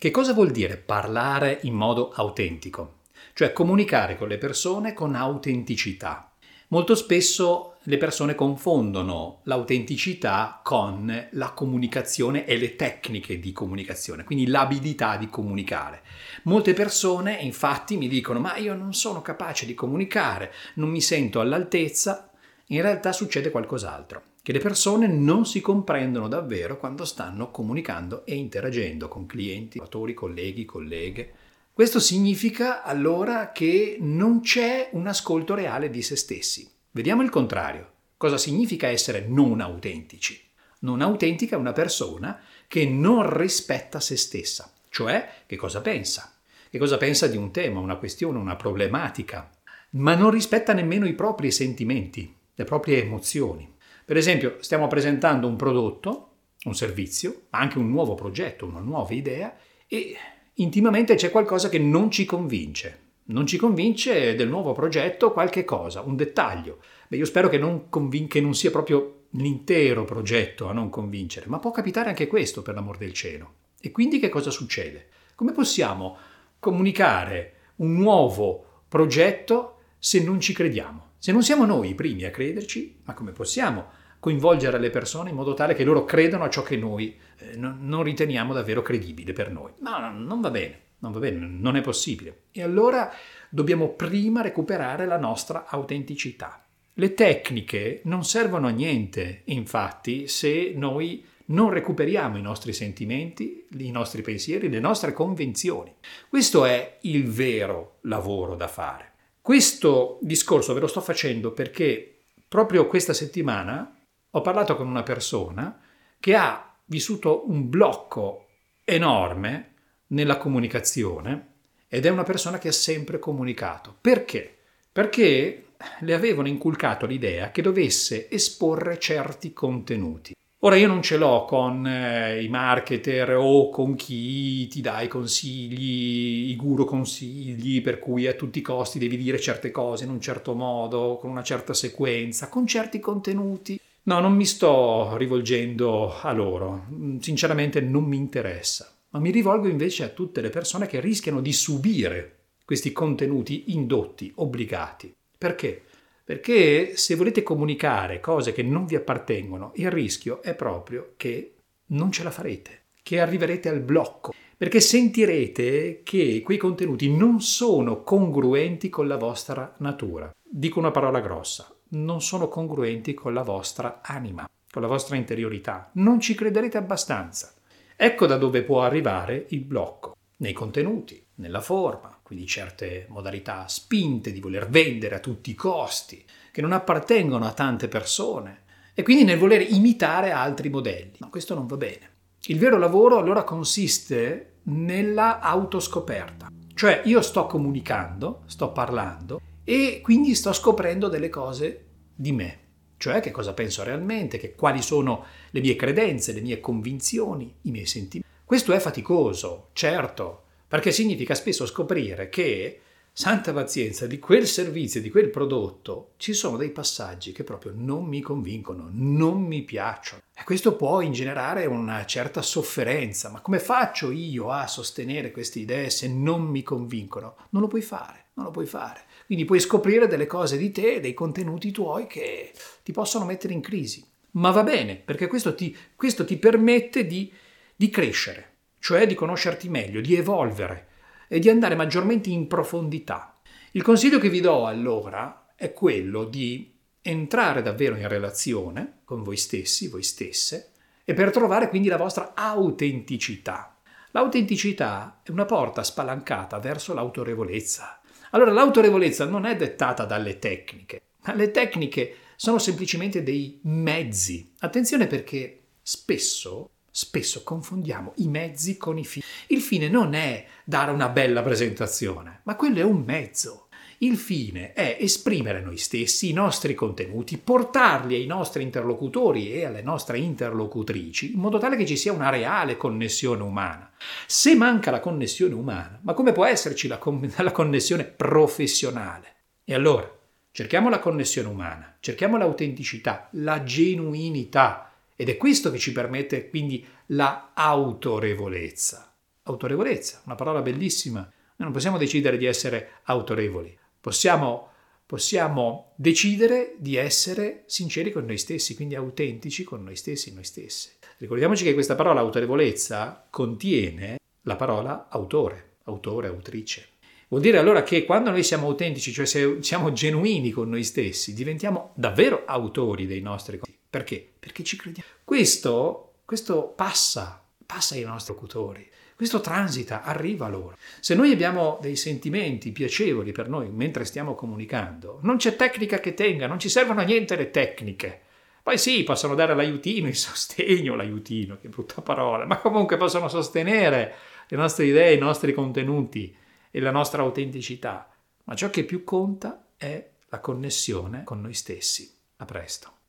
Che cosa vuol dire parlare in modo autentico? Cioè comunicare con le persone con autenticità. Molto spesso le persone confondono l'autenticità con la comunicazione e le tecniche di comunicazione, quindi l'abilità di comunicare. Molte persone infatti mi dicono ma io non sono capace di comunicare, non mi sento all'altezza, in realtà succede qualcos'altro che le persone non si comprendono davvero quando stanno comunicando e interagendo con clienti, lavoratori, colleghi, colleghe. Questo significa allora che non c'è un ascolto reale di se stessi. Vediamo il contrario. Cosa significa essere non autentici? Non autentica è una persona che non rispetta se stessa, cioè che cosa pensa, che cosa pensa di un tema, una questione, una problematica, ma non rispetta nemmeno i propri sentimenti, le proprie emozioni. Per esempio, stiamo presentando un prodotto, un servizio, ma anche un nuovo progetto, una nuova idea e intimamente c'è qualcosa che non ci convince. Non ci convince del nuovo progetto qualche cosa, un dettaglio. Beh, io spero che non, convin- che non sia proprio l'intero progetto a non convincere, ma può capitare anche questo per l'amor del cielo. E quindi che cosa succede? Come possiamo comunicare un nuovo progetto se non ci crediamo? Se non siamo noi i primi a crederci, ma come possiamo coinvolgere le persone in modo tale che loro credano a ciò che noi eh, non, riteniamo davvero credibile per noi. No, no, non va bene, non va bene, non è possibile. E allora dobbiamo prima recuperare la nostra autenticità. Le tecniche non servono a niente, infatti, se noi non recuperiamo i nostri sentimenti, i nostri pensieri, le nostre convinzioni. Questo è il vero lavoro da fare. Questo discorso ve lo sto facendo perché proprio questa settimana ho parlato con una persona che ha vissuto un blocco enorme nella comunicazione ed è una persona che ha sempre comunicato. Perché? Perché le avevano inculcato l'idea che dovesse esporre certi contenuti. Ora io non ce l'ho con eh, i marketer o con chi ti dà i consigli, i guru consigli, per cui a tutti i costi devi dire certe cose in un certo modo, con una certa sequenza, con certi contenuti. No, non mi sto rivolgendo a loro, sinceramente non mi interessa, ma mi rivolgo invece a tutte le persone che rischiano di subire questi contenuti indotti, obbligati. Perché? Perché se volete comunicare cose che non vi appartengono, il rischio è proprio che non ce la farete, che arriverete al blocco, perché sentirete che quei contenuti non sono congruenti con la vostra natura. Dico una parola grossa, non sono congruenti con la vostra anima, con la vostra interiorità. Non ci crederete abbastanza. Ecco da dove può arrivare il blocco, nei contenuti, nella forma, quindi certe modalità spinte di voler vendere a tutti i costi, che non appartengono a tante persone, e quindi nel voler imitare altri modelli. Ma questo non va bene. Il vero lavoro allora consiste nella autoscoperta. Cioè io sto comunicando, sto parlando e quindi sto scoprendo delle cose di me, cioè che cosa penso realmente, che, quali sono le mie credenze, le mie convinzioni, i miei sentimenti. Questo è faticoso, certo, perché significa spesso scoprire che, santa pazienza, di quel servizio, di quel prodotto, ci sono dei passaggi che proprio non mi convincono, non mi piacciono. E questo può ingenerare una certa sofferenza. Ma come faccio io a sostenere queste idee se non mi convincono? Non lo puoi fare, non lo puoi fare. Quindi puoi scoprire delle cose di te, dei contenuti tuoi che ti possono mettere in crisi. Ma va bene, perché questo ti, questo ti permette di, di crescere, cioè di conoscerti meglio, di evolvere e di andare maggiormente in profondità. Il consiglio che vi do allora è quello di entrare davvero in relazione con voi stessi, voi stesse, e per trovare quindi la vostra autenticità. L'autenticità è una porta spalancata verso l'autorevolezza, allora l'autorevolezza non è dettata dalle tecniche, ma le tecniche sono semplicemente dei mezzi. Attenzione perché spesso, spesso confondiamo i mezzi con i fini. Il fine non è dare una bella presentazione, ma quello è un mezzo. Il fine è esprimere noi stessi, i nostri contenuti, portarli ai nostri interlocutori e alle nostre interlocutrici, in modo tale che ci sia una reale connessione umana. Se manca la connessione umana, ma come può esserci la, con- la connessione professionale? E allora, cerchiamo la connessione umana, cerchiamo l'autenticità, la genuinità, ed è questo che ci permette quindi la autorevolezza. autorevolezza, una parola bellissima. Noi non possiamo decidere di essere autorevoli, possiamo, possiamo decidere di essere sinceri con noi stessi, quindi autentici con noi stessi noi stesse. Ricordiamoci che questa parola autorevolezza contiene la parola autore, autore, autrice. Vuol dire allora che quando noi siamo autentici, cioè siamo genuini con noi stessi, diventiamo davvero autori dei nostri conti. Perché? Perché ci crediamo. Questo, questo passa, passa ai nostri locutori. Questo transita, arriva a loro. Se noi abbiamo dei sentimenti piacevoli per noi mentre stiamo comunicando, non c'è tecnica che tenga, non ci servono a niente le tecniche. Poi sì, possono dare l'aiutino, il sostegno, l'aiutino, che brutta parola, ma comunque possono sostenere le nostre idee, i nostri contenuti e la nostra autenticità. Ma ciò che più conta è la connessione con noi stessi. A presto.